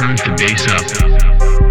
turns the bass up.